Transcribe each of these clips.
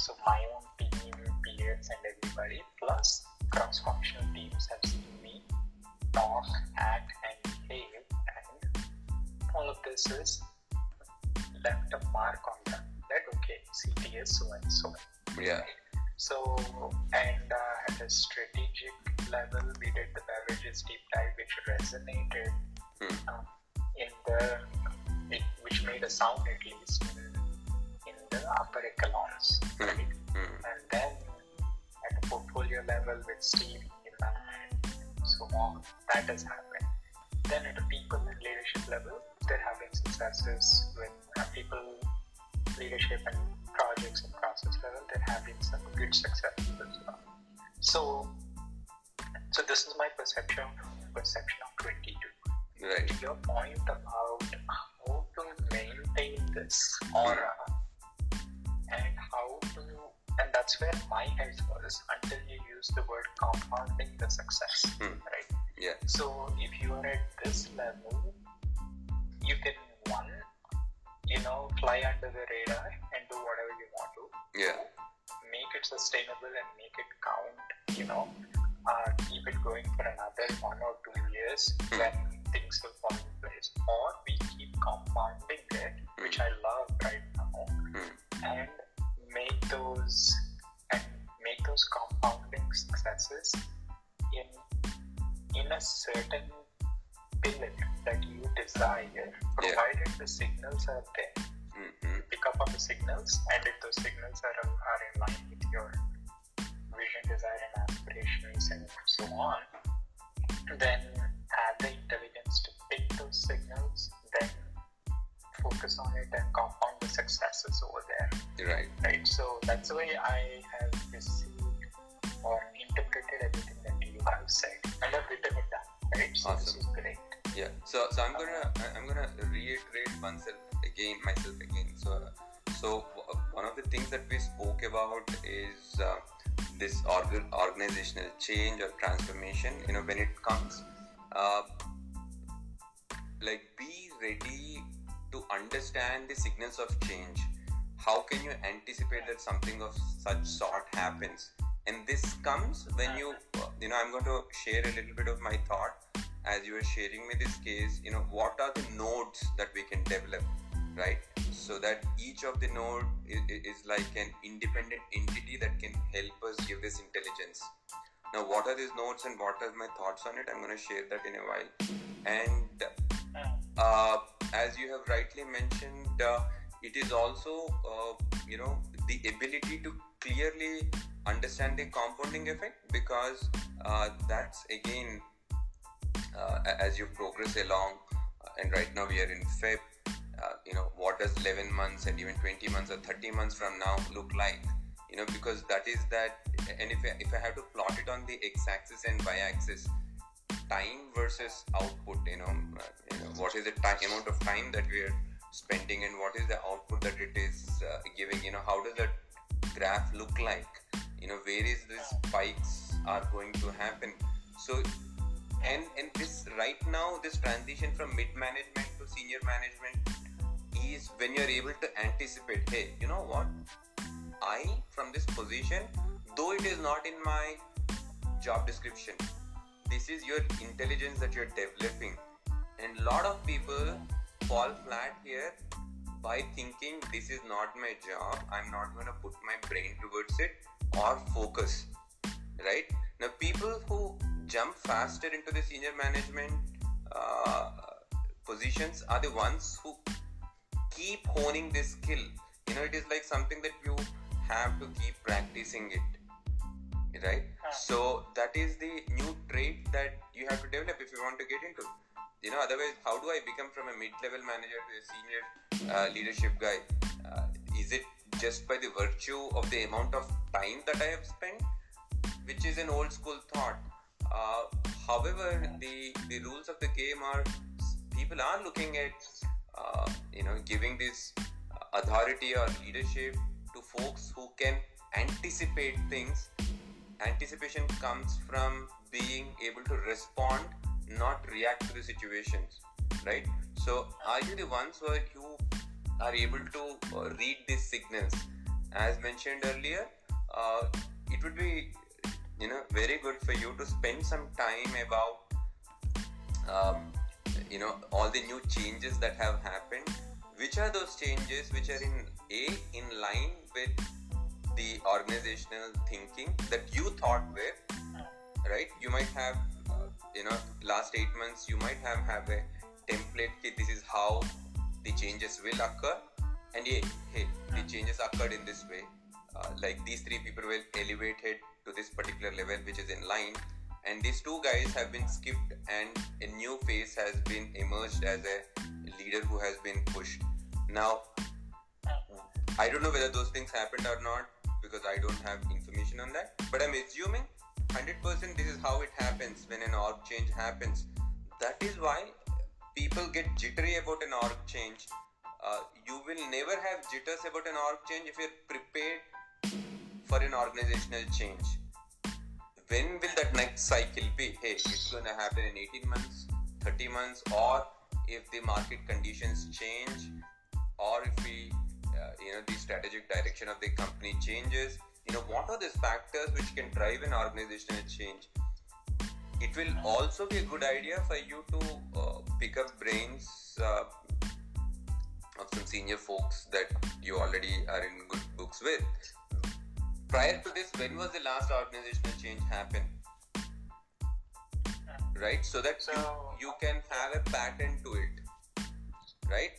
So my And then at the portfolio level with Steve and so on, that has happened. Then at the people and leadership level, they're having successes with uh, people leadership and projects and process level, they're having some good successes as well. So, so this is my perception perception of 22. Right. To your point about how to maintain this aura and how and that's where my head was until you use the word compounding the success, Hmm. right? Yeah. So if you are at this level, you can one, you know, fly under the radar and do whatever you want to. Yeah. Make it sustainable and make it count. You know, uh, keep it going for another one or two years, Hmm. then things will fall in place. Or we keep compounding it, which I love right those and make those compounding successes in in a certain billet that you desire, provided the signals are there. Mm-hmm. Pick up on the signals, and if those signals are, are in line with your vision, desire, and aspirations, and so on, then have the intelligence to pick those signals, then focus on it and compound successes over there Right. right? So that's the way I have received or interpreted everything that you have said, and I've written it down, right? So this Awesome. is great. Yeah. So so I'm gonna I'm gonna reiterate myself again myself again. So so one of the things that we spoke about is uh, this org- organizational change or transformation. You know when it comes, uh, like be ready to understand the signals of change. How can you anticipate that something of such sort happens? And this comes when you, you know, I'm going to share a little bit of my thought as you were sharing me this case. You know, what are the nodes that we can develop, right? So that each of the node is, is like an independent entity that can help us give this intelligence. Now, what are these nodes and what are my thoughts on it? I'm going to share that in a while. And uh, as you have rightly mentioned, uh, it is also, uh, you know, the ability to clearly understand the compounding effect because uh, that's again, uh, as you progress along, uh, and right now we are in Feb, you know, what does 11 months and even 20 months or 30 months from now look like? You know, because that is that, and if I, if I have to plot it on the x axis and y axis, time versus output you know, uh, you know what is the time amount of time that we are spending and what is the output that it is uh, giving you know how does that graph look like? You know where is these spikes are going to happen? So and and this right now this transition from mid management to senior management is when you're able to anticipate hey you know what? I from this position though it is not in my job description this is your intelligence that you're developing. And a lot of people fall flat here by thinking this is not my job i'm not going to put my brain towards it or focus right? Now people who jump faster into the senior management uh, positions are the ones who keep honing this skill. You know it is like something that you have to keep practicing it right? So that is the new trait that you have to develop if you want to get into. You know otherwise how do i become from a mid-level manager to a senior uh, leadership guy? Uh, is it just by the virtue of the amount of time that i have spent? Which is an old school thought. Uh, however the the rules of the game are people are looking at uh, you know giving this authority or leadership to folks who can anticipate things anticipation comes from being able to respond not react to the situations right so are you the ones where you are able to uh, read these signals as mentioned earlier, uh, it would be you know very good for you to spend some time about um, you know all the new changes that have happened. Which are those changes which are in a in line with the organizational thinking that you thought were right? You might have uh, you know last eight months you might have have a template. Okay, this is how the changes will occur and yeah, hey, the changes occurred in this way. Uh, like these three people were elevated to this particular level, which is in line, and these two guys have been skipped, and a new face has been emerged as a leader who has been pushed. Now, I don't know whether those things happened or not because I don't have information on that, but I'm assuming 100% this is how it happens when an org change happens. That is why people get jittery about an org change uh, you will never have jitters about an org change if you're prepared for an organizational change. When will that next cycle be? Hey, it's going to happen in 18 months, 30 months, or if the market conditions change, or if we, uh, you know, the strategic direction of the company changes. You know, what are these factors which can drive an organizational change? It will also be a good idea for you to uh, pick up brains uh, of some senior folks that you already are in good books with. Prior to this, when was the last organizational change happen? Right, so that So- you, you can have a pattern to it, right?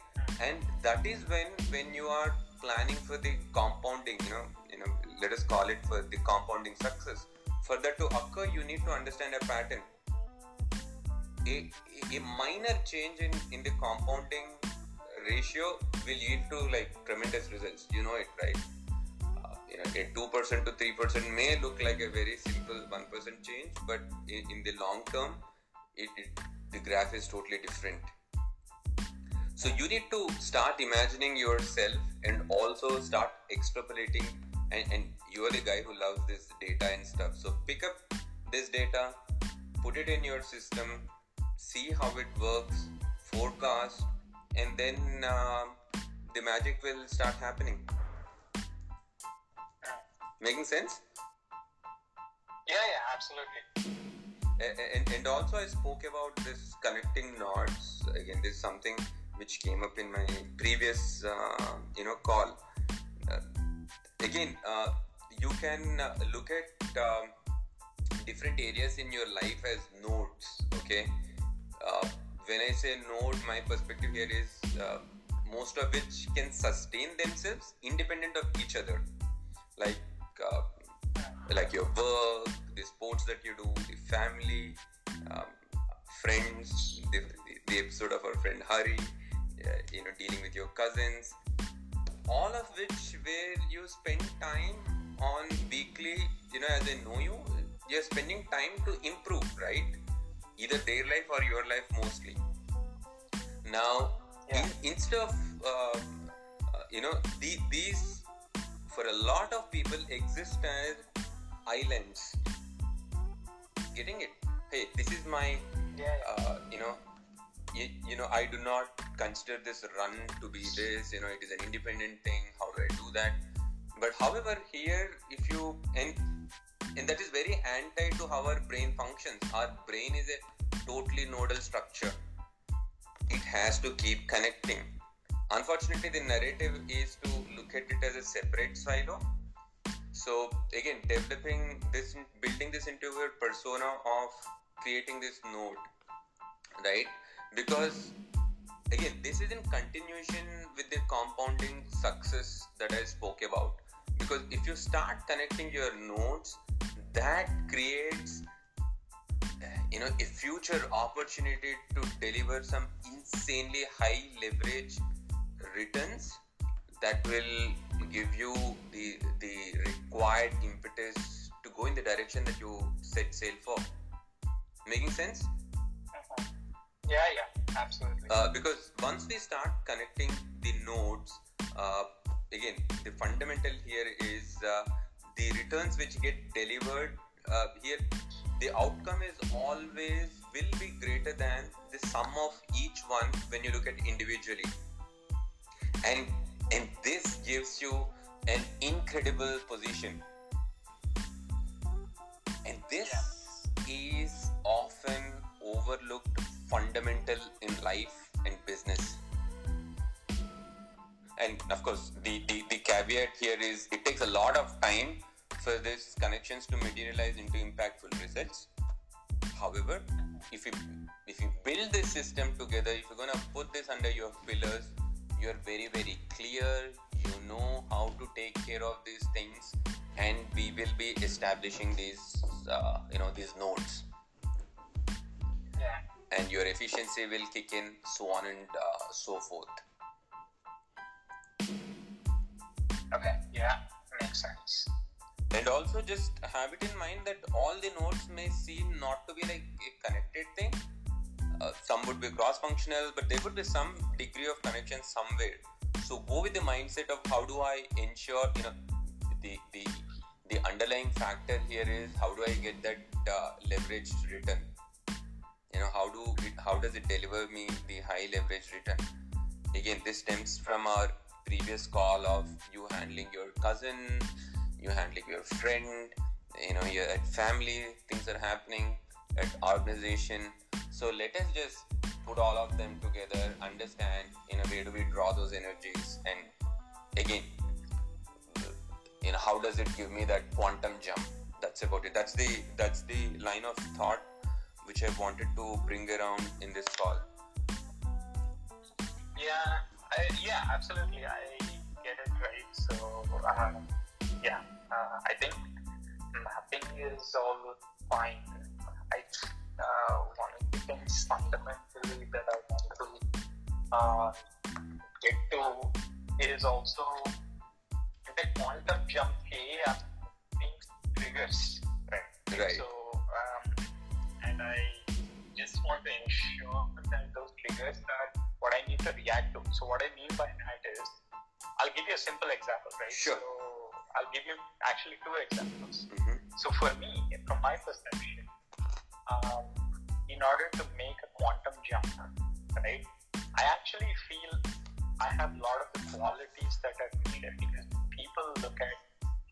And that is when when you are planning for the compounding, you know, you know, let us call it for the compounding success. For that to occur, you need to understand a pattern. A, a minor change in, in the compounding ratio will lead to like tremendous results. You know it, right? Uh, you know, a two percent to three percent may look like a very simple one percent change, but in, in the long term, it, it the graph is totally different. So you need to start imagining yourself and also start extrapolating. And, and you are the guy who loves this data and stuff. So pick up this data, put it in your system, see how it works, forecast, and then uh, the magic will start happening. Making sense? Yeah, yeah, absolutely. A- and, and also I spoke about this connecting nodes again this is something which came up in my previous uh, you know call. Uh, again uh, you can uh, look at um, different areas in your life as nodes okay? When i say node my perspective here is most of which can sustain themselves independent of each other. Like like your work, the sports that you do, the family, um, friends, the, the, episode of our friend Hari, you know, dealing with your cousins, all of which where you spend time on weekly, you know, as I know you, you're spending time to improve, right? Either their life or your life mostly. Now, Yeah. in, instead of, uh, uh, you know, the, these, for a lot of people, exist as islands. Getting it? Hey, this is my, yeah. uh, you know, you, you know, I do not consider this run to be this. You know, it is an independent thing. How do I do that? But however, here, if you and and that is very anti to how our brain functions. Our brain is a totally nodal structure. It has to keep connecting. Unfortunately, the narrative is to look at it as a separate silo. So again, developing this, building this into your persona of creating this node, right? Because again, this is in continuation with the compounding success that I spoke about. Because if you start connecting your nodes, that creates you know a future opportunity to deliver some insanely high leverage returns that will give you the the required impetus to go in the direction that you set sail for making sense. Yeah, yeah, absolutely. uh, because once we start connecting the nodes uh, again the fundamental here is uh, the returns which get delivered uh, here the outcome is always will be greater than the sum of each one when you look at individually and and this gives you an incredible position. And this is often overlooked fundamental in life and business. And of course, the, the, the caveat here is it takes a lot of time for these connections to materialize into impactful results. However, if you if you build this system together, if you're gonna put this under your pillars, you're very very clear. You know how to take care of these things, and we will be establishing these uh, you know these nodes. And your efficiency will kick in, so on and uh, so forth. Okay. Yeah. Makes sense. And also just have it in mind that all the nodes may seem not to be like a connected thing. Uh, some would be cross-functional, but there would be some degree of connection somewhere. So go with the mindset of how do I ensure you know the the the underlying factor here is how do I get that uh, leveraged return? You know how do it, how does it deliver me the high leverage return? Again, this stems from our previous call of you handling your cousin, you handling your friend, you know, you're family, things are happening at organization. So let us just put all of them together, understand in a way do we draw those energies and again you know how does it give me that quantum jump? That's about it. That's the that's the line of thought which I wanted to bring around in this call. Yeah. I, yeah. Absolutely. I get it right. So um, yeah. Uh, I think mapping is all fine. I uh, one of the things fundamentally that I want to uh, get to is also at the quantum jump A things triggers, right? Right. So, um, and I just want to ensure that those triggers are what I need to react to. So, what I mean by that is, I'll give you a simple example, right? Sure. So, I'll give you actually two examples. Mhm. So, for me, from my perception, um, in order to make a quantum jump, right, I actually feel I have a lot of the qualities that are needed because people look at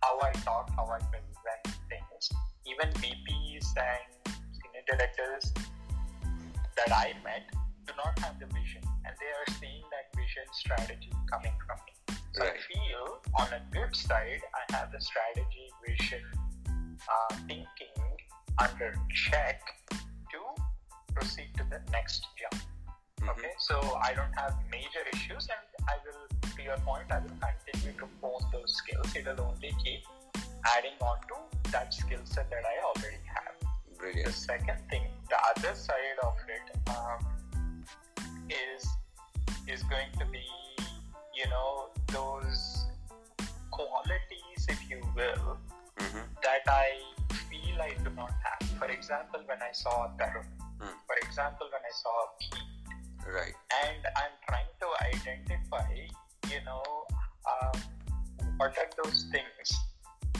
how I talk, how I present things. Even VPs and directors that I met do not have the vision, and they are seeing that vision strategy coming from me. So I feel on a good side, I have the strategy, vision, uh, thinking under check to proceed to the next jump. Mhm. Okay, so I don't have major issues, and I will, to your point, I will continue to hone those skills. It will only keep adding on to that skill set that I already have. The second thing, the other side of it um, is is going to be, you know, those qualities, if you will, Mhm. that I feel I do not have. For example, when I saw Tarun, Mm. for example, when I saw Pete, Right. and I'm trying to identify, you know, um, what are those things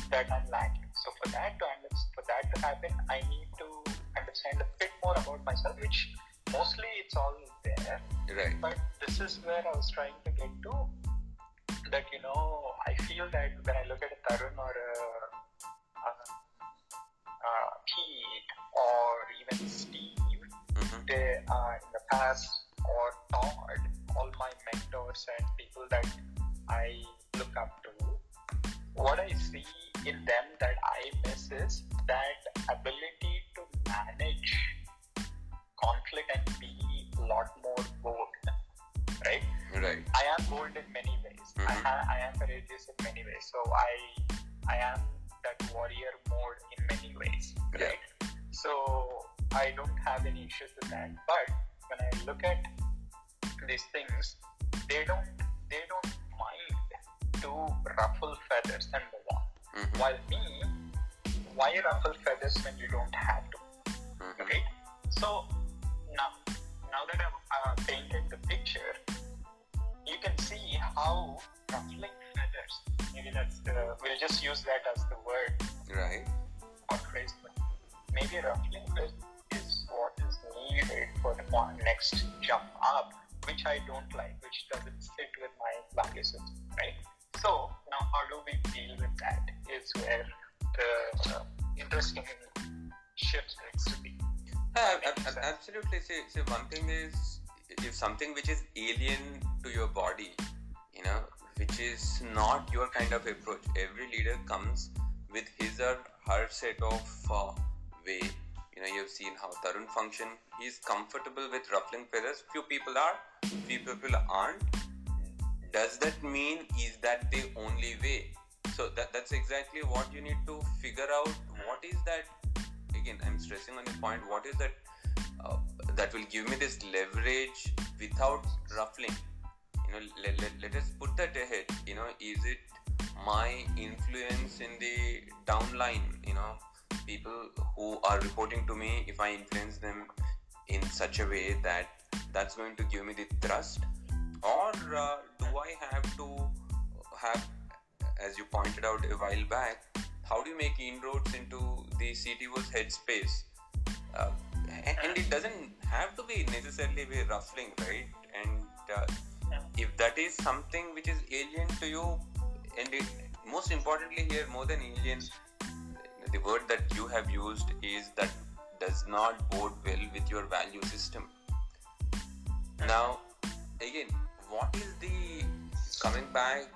that I'm lacking. So for that to for that to happen, I need to understand a bit more about myself, which mostly it's all there. Right. But this is where I was trying to get to. That you know, I feel that when I look at a Tarun or a, a, a Pete or even Steve, Mhm. they are in the past or Todd, all my mentors and people that I look up to, what I see in them that I miss is you can see how ruffling feathers. Maybe that's the we'll just use that as the word Right. or phrase. But maybe ruffling feathers is what is needed for the next jump up, which I don't like, which doesn't fit with my value system, right? So now, how do we deal with that? Is where the uh, interesting shift needs to be. Uh, absolutely. See, see, one thing is if something which is alien to your body, you know, which is not your kind of approach. Every leader comes with his or her set of uh, way. You know, you've seen how Tarun function. He's comfortable with ruffling feathers. Few people are, few people aren't. Does that mean is that the only way? So that that's exactly what you need to figure out. What is that? Again, I'm stressing on the point. What is that? Uh, that will give me this leverage without ruffling. You know let, let, let us put that ahead. You know is it my influence in the downline? You know people who are reporting to me if i influence them in such a way that that's going to give me the thrust? Or uh, do i have to have as you pointed out a while back how do you make inroads into the cto's headspace? Uh, and it doesn't have to be necessarily be ruffling right? And uh, if that is something which is alien to you and it, most importantly here more than alien the word that you have used is that does not bode well with your value system. Now again what is the coming back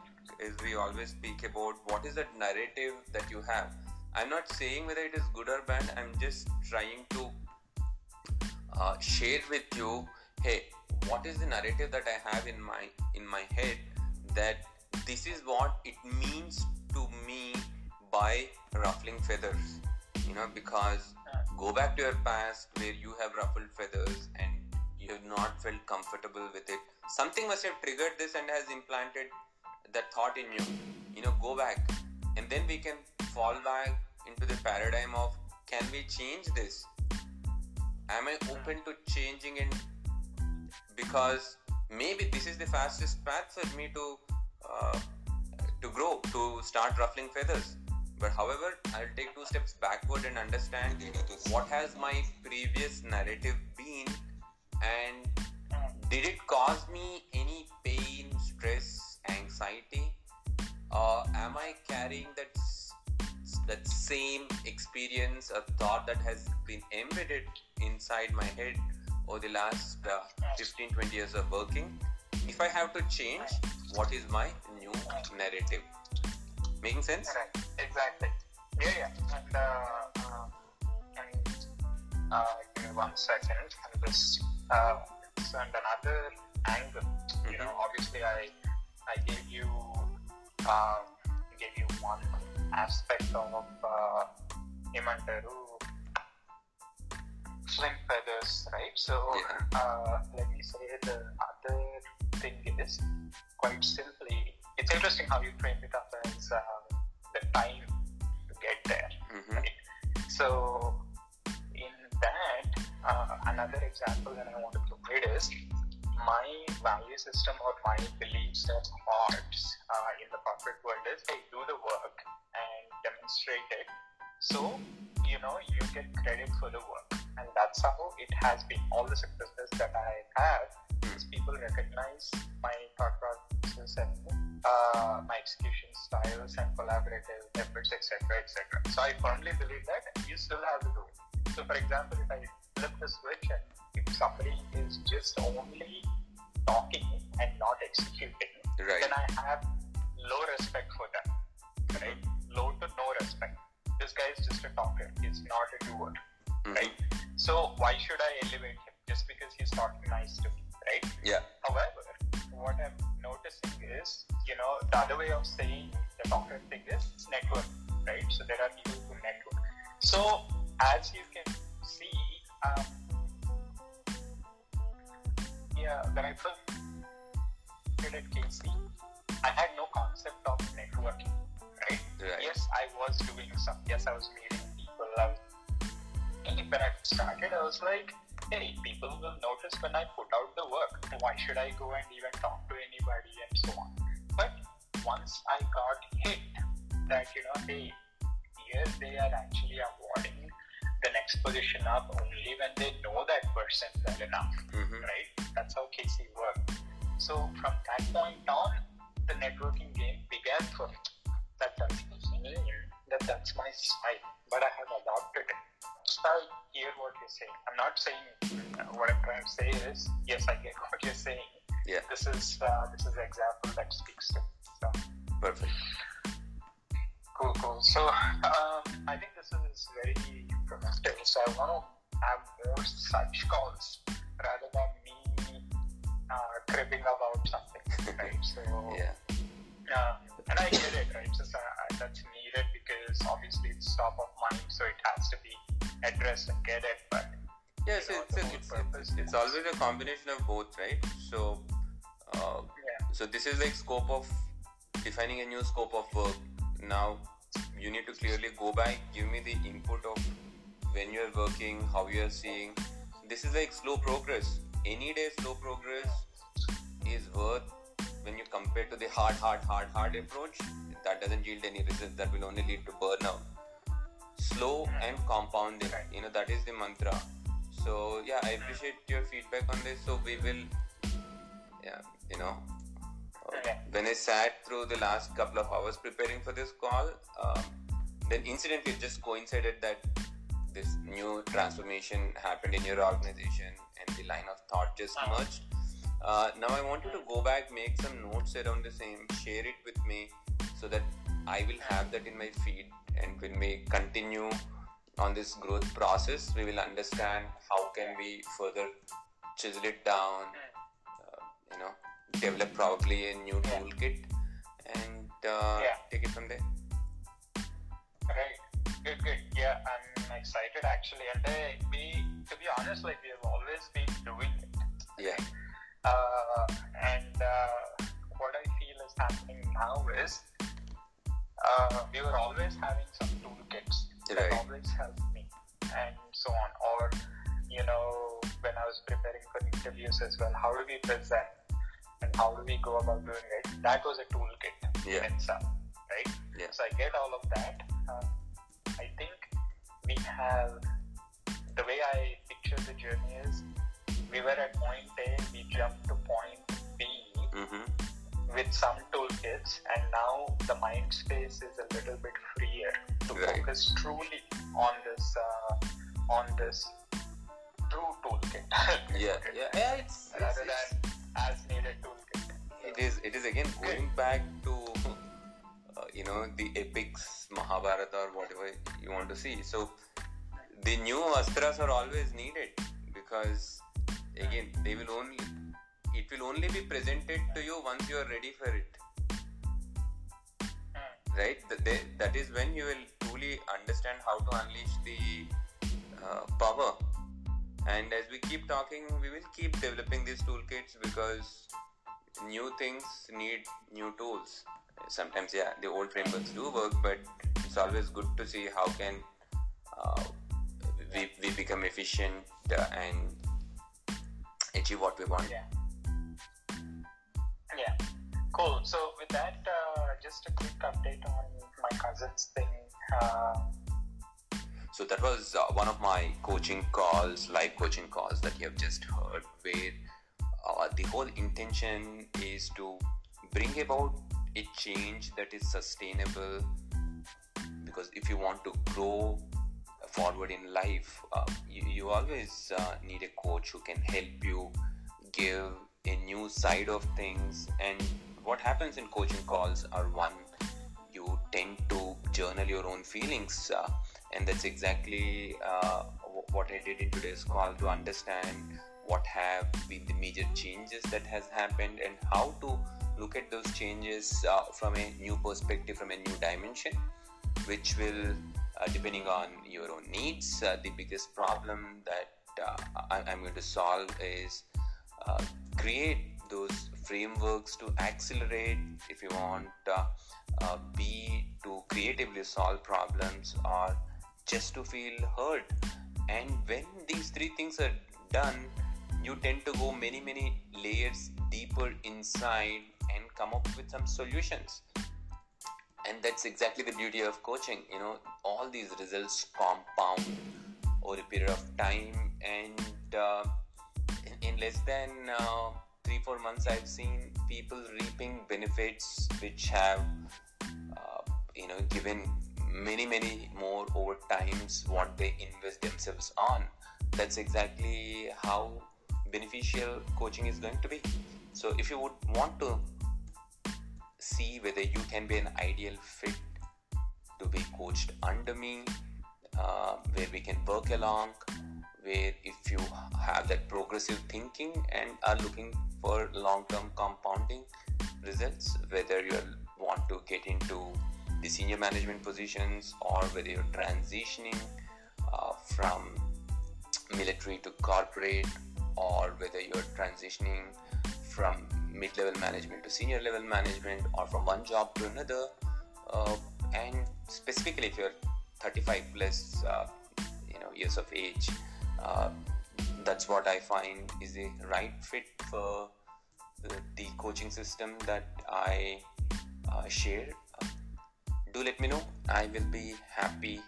as we always speak about what is that narrative that you have? I'm not saying whether it is good or bad i'm just trying to uh, share with you hey what is the narrative that I have in my in my head that this is what it means to me by ruffling feathers you know because go back to your past where you have ruffled feathers and you have not felt comfortable with it. Something must have triggered this and has implanted that thought in you. You know go back. And then we can fall back into the paradigm of can we change this am i open to changing and because maybe this is the fastest path for me to uh, to grow to start ruffling feathers. But however i'll take two steps backward and understand what has my previous narrative been and did it cause me any pain stress anxiety? Or am i carrying that that same experience or thought that has been embedded inside my head over the last uh, 15 20 years of working. If i have to change what is my new narrative? Making sense? Right. Exactly. Yeah yeah. And uh, uh, and uh, give me one second. And this uh, and another angle. Mm-hmm. you know obviously i i gave you uh, gave you one aspect of uh, ఏమంటారు slim feathers, right? So yeah. uh, let me say the other thing is quite simply, it's interesting how you frame it up as uh, the time to get there, mm-hmm. right? So in that, uh, another example that I want to provide is my value system or my beliefs and hearts uh, in the corporate world is they do the work and demonstrate it. So, you know, you get credit for the work and that's how it has been. All the successes that I have is people recognize my thought process and uh, my execution styles and collaborative efforts, etc., etc. So I firmly believe that you still have to do it. So, for example, if I flip the switch and if somebody is just only talking you know, hey, here they are actually awarding the next position up only when they know that person well enough, mm-hmm. right? That's how KC worked. So from that point on, the networking game began for that that's me that that's my style but I have adopted it I hear what you're saying I'm not saying uh, what I'm trying to say is yes I get what you're saying Yeah. this is uh, this is the example that speaks to me. so Perfect. Cool, cool. So um, I think this is very productive. So I want to have more such calls rather than me uh, cribbing about something, right? So Yeah. um, and I get it, right? So uh, that's needed because obviously it's top of mind, so it has to be addressed and get it. But Yeah, so it's, a, it's, purpose it's, it's always a combination of both, right? So, uh, yeah, so this is like scope of defining a new scope of work. Now, you need to clearly go back, give me the input of when you're working, how you're seeing. This is like slow progress. Any day slow progress is worth when you compare to the hard, hard, hard, hard approach. That doesn't yield any results. That will only lead to burnout. Slow and compounding. You know that is the mantra. So yeah, I appreciate your feedback on this. So we will, yeah, you know. When I sat through the last couple of hours preparing for this call, um, then incidentally it just coincided that this new transformation happened in your organization and the line of thought just merged. Uh, now I want you to go back, make some notes around the same, share it with me so that I will have that in my feed and when we continue on this growth process, we will understand how can we further chisel it down, uh, you know, develop probably a new Yeah. toolkit and uh, Yeah. take it from there. Right. Good, good. Yeah, I'm excited actually. And uh, we, to be honest, like we have always been doing it. Yeah, Uh, and uh, what I feel is happening now is uh, we were always having some toolkits that always helped me and so on. Or, you know, when I was preparing for interviews as well, how do we present and how do we go about doing it? That was a toolkit Yeah. in itself, right? Yeah. So I get all of that. Uh, I think we have the way I picture the journey is we were at point A, we jumped to point B mm-hmm. with some toolkits, and now the mind space is a little bit freer to Right. focus truly on this uh, on this true toolkit. yeah, yeah, yeah. It's, it's, Rather it's than as needed toolkit. it is it is again going back to uh, you know the epics mahabharata or whatever you want to see. So the new astras are always needed because again they will only it will only be presented to you once you are ready for it. Hmm. right? That is when you will truly understand how to unleash the uh, power and as we keep talking we will keep developing these toolkits because new things need new tools sometimes yeah the old frameworks do work but it's always good to see how can uh, we, we become efficient uh, and achieve what we want Yeah. Yeah. Cool. So with that, uh, just a quick update on my cousin's thing. Uh, So that was uh, one of my coaching calls, live coaching calls that you have just heard, where uh, the whole intention is to bring about a change that is sustainable. Because if you want to grow forward in life, uh, you, you always uh, need a coach who can help you give a new side of things. And what happens in coaching calls are one, you tend to journal your own feelings. And that's exactly uh, what I did in today's call to understand what have been the major changes that has happened and how to look at those changes uh, from a new perspective, from a new dimension, which will, uh, depending on your own needs, uh, the biggest problem that uh, I- I'm going to solve is uh, create those frameworks to accelerate, if you want, be to creatively solve problems or just to feel heard. And when these three things are done, you tend to go many, many layers deeper inside and come up with some solutions. And that's exactly the beauty of coaching. You know, all these results compound over a period of time, and uh, in, in less than uh, three, four months, I've seen people reaping benefits which have you know given many many more over times what they invest themselves on. That's exactly how beneficial coaching is going to be. So if you would want to see whether you can be an ideal fit to be coached under me uh, where we can work along where if you have that progressive thinking and are looking for long-term compounding results whether you want to get into the senior management positions or whether you're transitioning uh, from military to corporate or whether you're transitioning from mid-level management to senior level management or from one job to another uh, and specifically if you're 35 plus uh, you know years of age uh, that's what I find is the right fit for the coaching system that I uh, share. Do let me know. I will be happy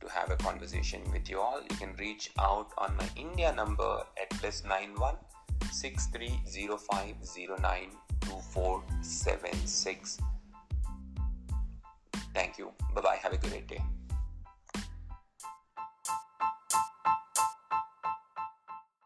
to have a conversation with you all. You can reach out on my India number at plus nine one six three zero five zero nine two four seven six. Thank you. Bye bye. Have a great day.